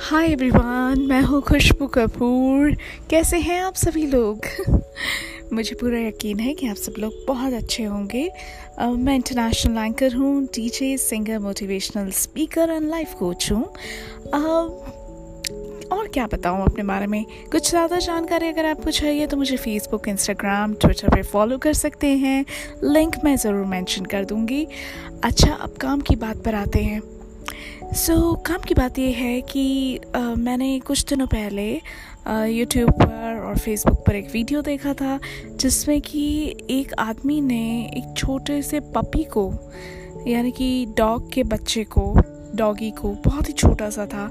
Hi everyone मैं हूँ खुशबू कपूर। कैसे हैं आप सभी लोग? मुझे पूरा यकीन है कि आप सब लोग बहुत अच्छे होंगे। uh, मैं इंटरनेशनल एंकर हूँ DJ singer motivational speaker and life coach हूँ। और क्या बताऊँ अपने बारे में? कुछ ज़्यादा जानकारी अगर आपको चाहिए तो मुझे फेसबुक इंस्टाग्राम ट्विटर पे फॉलो कर सकते हैं। लिंक मैं ज़रूर मेंशन कर दूँगी। अच्छा अब काम की बात पर आते हैं। सो so, काम की बात यह है कि आ, मैंने कुछ दिनों पहले यूट्यूब पर और फेसबुक पर एक वीडियो देखा था जिसमें कि एक आदमी ने एक छोटे से पपी को यानी कि डॉग के बच्चे को डॉगी को बहुत ही छोटा सा था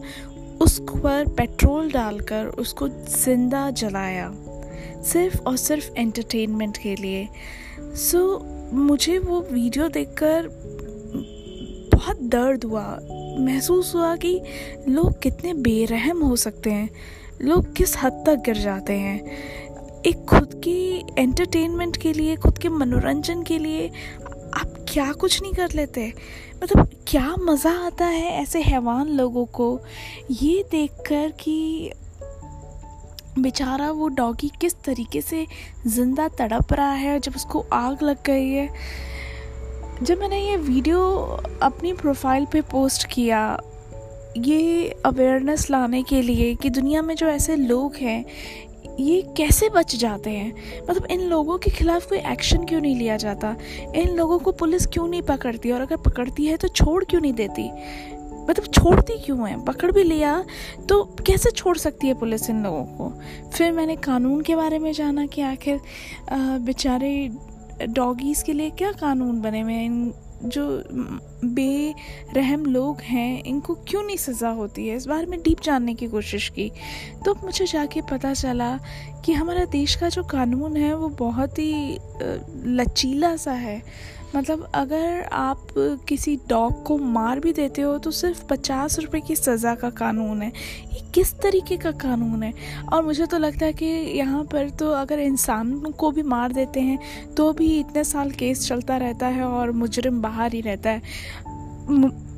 उस पर पेट्रोल डालकर उसको ज़िंदा जलाया सिर्फ़ और सिर्फ़ एंटरटेनमेंट के लिए। सो so, मुझे वो वीडियो देखकर बहुत दर्द हुआ। महसूस हुआ कि लोग कितने बेरहम हो सकते हैं। लोग किस हद तक गिर जाते हैं। एक खुद की एंटरटेनमेंट के लिए, खुद के मनोरंजन के लिए आप क्या कुछ नहीं कर लेते? मतलब क्या मज़ा आता है ऐसे हैवान लोगों को? ये देखकर कि बेचारा वो डॉगी किस तरीके से ज़िंदा तड़प रहा है जब उसको आग लग गई है। जब मैंने ये वीडियो अपनी प्रोफ़ाइल पे पोस्ट किया, ये अवेयरनेस लाने के लिए कि दुनिया में जो ऐसे लोग हैं, ये कैसे बच जाते हैं? मतलब इन लोगों के खिलाफ कोई एक्शन क्यों नहीं लिया जाता? इन लोगों को पुलिस क्यों नहीं पकड़ती? और अगर पकड़ती है तो छोड़ क्यों नहीं देती? मतलब छोड़ती क्यों है? पकड़ भी लिया तो कैसे छोड़ सकती है पुलिस इन लोगों को? फिर मैंने कानून के बारे में जाना कि आखिर बेचारे डॉगीज़ के लिए क्या कानून बने हुए हैं? जो बेरहम लोग हैं, इनको क्यों नहीं सज़ा होती है? इस बारे में डीप जानने की कोशिश की। तो मुझे जाके पता चला कि हमारा देश का जो कानून है, वो बहुत ही लचीला सा है। मतलब अगर आप किसी डॉग को मार भी देते हो तो सिर्फ़ पचास रुपये की सज़ा का कानून है। ये किस तरीके का कानून है? और मुझे तो लगता है कि यहाँ पर तो अगर इंसान को भी मार देते हैं तो भी इतने साल केस चलता रहता है और मुजरिम बाहर ही रहता है।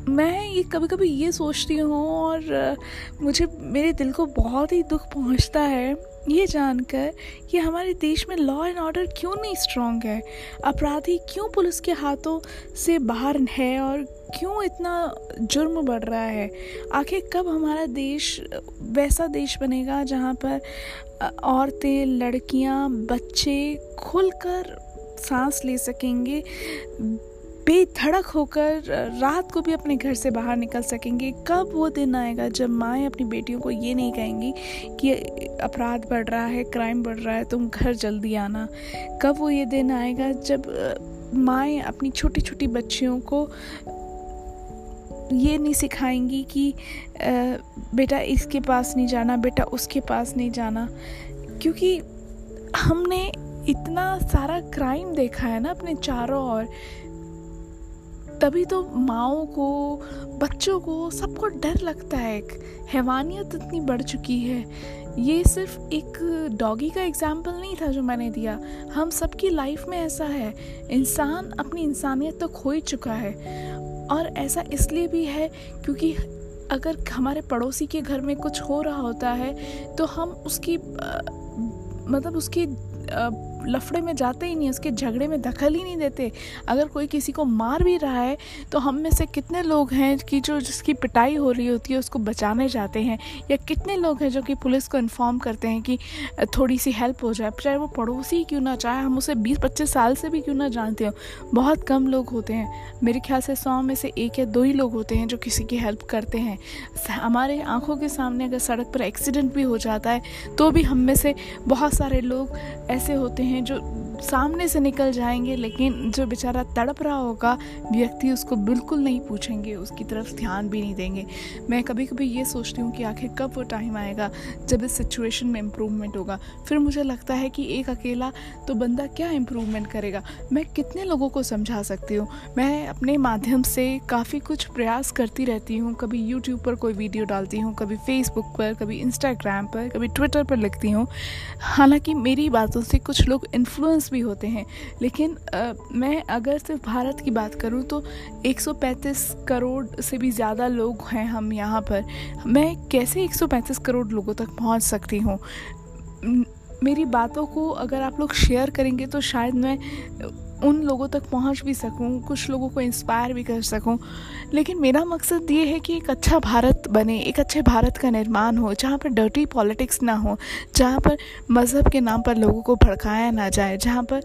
मैं ये कभी कभी ये सोचती हूँ और मुझे, मेरे दिल को बहुत ही दुख पहुँचता है। ये जानकर कि हमारे देश में लॉ एंड ऑर्डर क्यों नहीं स्ट्रॉन्ग है? अपराधी क्यों पुलिस के हाथों से बाहर है और क्यों इतना जुर्म बढ़ रहा है? आखिर कब हमारा देश वैसा देश बनेगा जहाँ पर औरतें, लड़कियाँ, बच्चे खुलकर सांस ले सकेंगे? बेधड़क होकर, रात को भी अपने घर से बाहर निकल सकेंगे। कब वो दिन आएगा जब माएँ अपनी बेटियों को ये नहीं कहेंगी कि अपराध बढ़ रहा है, क्राइम बढ़ रहा है, तुम घर जल्दी आना। कब वो ये दिन आएगा जब माएँ अपनी छोटी छोटी बच्चियों को ये नहीं सिखाएँगी कि बेटा इसके पास नहीं जाना, बेटा उसके पास नहीं जाना। क्योंकि हमने इतना सारा क्राइम देखा है ना अपने चारों ओर तभी तो माओ को, बच्चों को सबको डर लगता है हैवानियत इतनी बढ़ चुकी है। ये सिर्फ़ एक डॉगी का एग्ज़ाम्पल नहीं था जो मैंने दिया। हम सबकी लाइफ में ऐसा है। इंसान अपनी इंसानियत तो खो ही चुका है। और ऐसा इसलिए भी है क्योंकि अगर हमारे पड़ोसी के घर में कुछ हो रहा होता है तो हम उसकी मतलब उसकी लफड़े में जाते ही नहीं, उसके झगड़े में दखल ही नहीं देते। अगर कोई किसी को मार भी रहा है तो हम में से कितने लोग हैं कि जो जिसकी पिटाई हो रही होती है, उसको बचाने जाते हैं? या कितने लोग हैं जो कि पुलिस को इन्फॉर्म करते हैं कि थोड़ी सी हेल्प हो जाए? चाहे वो पड़ोसी क्यों ना, चाहे हम उसे बीस पच्चीस साल से भी क्यों ना जानते हो। बहुत कम लोग होते हैं। मेरे ख्याल से सौ में से एक या दो ही लोग होते हैं जो किसी की हेल्प करते हैं। हमारे आँखों के सामने अगर सड़क पर एक्सीडेंट भी हो जाता है तो भी हम में से बहुत सारे लोग ऐसे होते हैं जो सामने से निकल जाएँगे, लेकिन जो बेचारा तड़प रहा होगा, व्यक्ति उसको बिल्कुल नहीं पूछेंगे, उसकी तरफ़ ध्यान भी नहीं देंगे। मैं कभी कभी ये सोचती हूँ कि आखिर कब वो टाइम आएगा, जब इस सिचुएशन में इम्प्रूवमेंट होगा। फिर मुझे लगता है कि एक अकेला तो बंदा क्या इम्प्रूवमेंट करेगा? मैं कितने लोगों को समझा सकती हूँ? मैं अपने माध्यम से काफ़ी कुछ प्रयास करती रहती हूँ। कभी यूट्यूब पर कोई वीडियो डालती हूँ, कभी फेसबुक पर, कभी इंस्टाग्राम पर, कभी ट्विटर पर लिखती हूँ। हालाँकि मेरी बातों से कुछ लोग इन्फ्लुएंस भी होते हैं। लेकिन आ, मैं अगर सिर्फ़ भारत की बात करूँ तो 135 करोड़ से भी ज़्यादा लोग हैं हम यहाँ पर। मैं कैसे 135 करोड़ लोगों तक पहुँच सकती हूँ? मेरी बातों को अगर आप लोग शेयर करेंगे तो शायद मैं उन लोगों तक पहुँच भी सकूँ, कुछ लोगों को इंस्पायर भी कर सकूँ। लेकिन मेरा मकसद ये है कि एक अच्छा भारत बने, एक अच्छे भारत का निर्माण हो, जहाँ पर डर्टी पॉलिटिक्स ना हो, जहाँ पर मज़हब के नाम पर लोगों को भड़काया ना जाए, जहाँ पर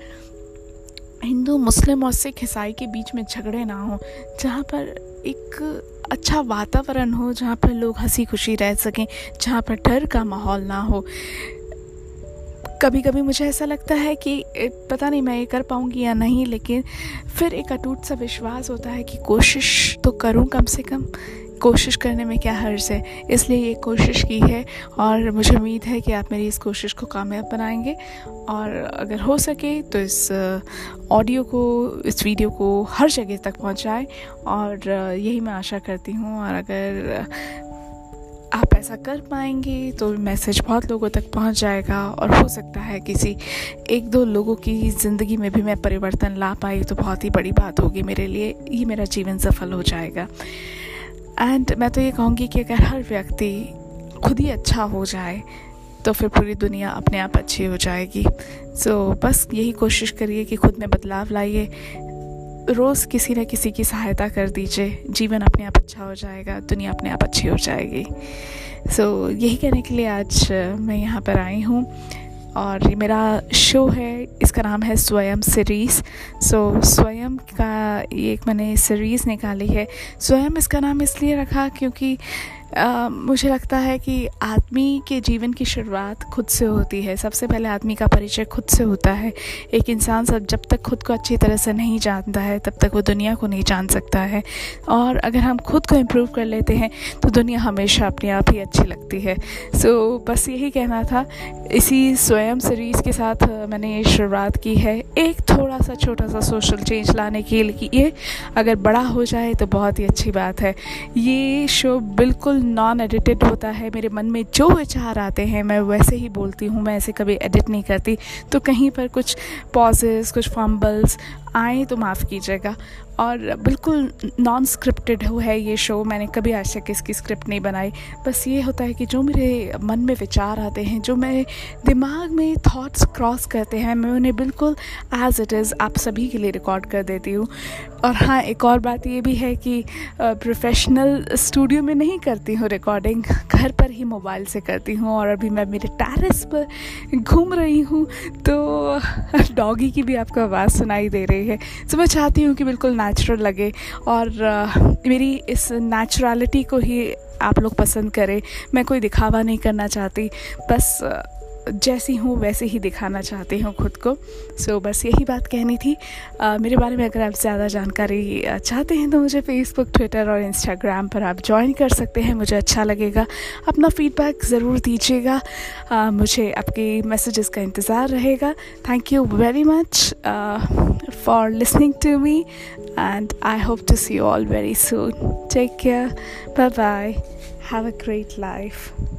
हिंदू, मुस्लिम और सिख ईसाई के बीच में झगड़े ना हो, जहाँ पर एक अच्छा वातावरण हो, जहाँ पर लोग हँसी खुशी रह सकें, जहाँ पर डर का माहौल ना हो। कभी कभी मुझे ऐसा लगता है कि पता नहीं मैं ये कर पाऊँगी या नहीं, लेकिन फिर एक अटूट सा विश्वास होता है कि कोशिश तो करूँ कम से कम। कोशिश करने में क्या हर्ज है? इसलिए ये कोशिश की है और मुझे उम्मीद है कि आप मेरी इस कोशिश को कामयाब बनाएँगे। और अगर हो सके तो इस ऑडियो को, इस वीडियो को हर जगह तक पहुंचाएँ। और यही मैं आशा करती हूँ। और अगर आप ऐसा कर पाएँगे तो मैसेज बहुत लोगों तक पहुँच जाएगा और हो सकता है किसी एक दो लोगों की ज़िंदगी में भी मैं परिवर्तन ला पाई तो बहुत ही बड़ी बात होगी मेरे लिए। ये मेरा जीवन सफल हो जाएगा। एंड मैं तो ये कहूँगी कि अगर हर व्यक्ति खुद ही अच्छा हो जाए तो फिर पूरी दुनिया अपने आप अच्छी हो जाएगी। सो so, बस यही कोशिश करिए कि खुद में बदलाव लाइए। रोज़ किसी न किसी की सहायता कर दीजिए। जीवन अपने आप अच्छा हो जाएगा दुनिया अपने आप अच्छी हो जाएगी। सो so, यही कहने के लिए आज मैं यहाँ पर आई हूँ। और ये मेरा शो है इसका नाम है स्वयं सीरीज़ सो स्वयं का ये एक मैंने सीरीज़ निकाली है। स्वयं इसका नाम इसलिए रखा क्योंकि मुझे लगता है कि आदमी के जीवन की शुरुआत खुद से होती है। सबसे पहले आदमी का परिचय खुद से होता है। एक इंसान सब जब तक खुद को अच्छी तरह से नहीं जानता है तब तक वो दुनिया को नहीं जान सकता है। और अगर हम खुद को इम्प्रूव कर लेते हैं तो दुनिया हमेशा अपने आप ही अच्छी लगती है। सो so, बस यही कहना था। इसी स्वयं सीरीज़ के साथ मैंने ये शुरुआत की है। एक थोड़ा सा छोटा सा सोशल चेंज लाने के लिए अगर बड़ा हो जाए तो बहुत ही अच्छी बात है। ये शो बिल्कुल नॉन एडिटेड होता है, मेरे मन में जो विचार आते हैं, मैं वैसे ही बोलती हूँ, मैं ऐसे कभी एडिट नहीं करती। तो कहीं पर कुछ पॉजेस कुछ फॉम्बल्स आए तो माफ़ कीजिएगा। और बिल्कुल नॉन स्क्रिप्टेड हो है ये शो मैंने कभी आज तक इसकी स्क्रिप्ट नहीं बनाई। बस ये होता है कि जो मेरे मन में विचार आते हैं, जो मेरे दिमाग में थॉट्स क्रॉस करते हैं, मैं उन्हें बिल्कुल एज इट इज़ आप सभी के लिए रिकॉर्ड कर देती हूँ। और हाँ एक और बात ये भी है कि प्रोफेशनल स्टूडियो में नहीं करती हूँ रिकॉर्डिंग घर पर ही मोबाइल से करती हूँ। और अभी मैं मेरे टेरिस पर घूम रही हूँ तो डॉगी की भी आपको आवाज़ सुनाई दे रही है। तो मैं चाहती हूँ कि बिल्कुल नेचुरल लगे और मेरी इस नेचुरलिटी को ही आप लोग पसंद करें। मैं कोई दिखावा नहीं करना चाहती। बस जैसी हूँ वैसे ही दिखाना चाहती हूँ खुद को। सो so, बस यही बात कहनी थी। uh, मेरे बारे में अगर आप ज़्यादा जानकारी चाहते हैं तो मुझे फेसबुक ट्विटर और इंस्टाग्राम पर आप ज्वाइन कर सकते हैं। मुझे अच्छा लगेगा। अपना फीडबैक ज़रूर दीजिएगा। uh, मुझे आपके मैसेजेस का इंतज़ार रहेगा। Thank you very much for listening to me and I hope to see all very soon take care bye bye have a great life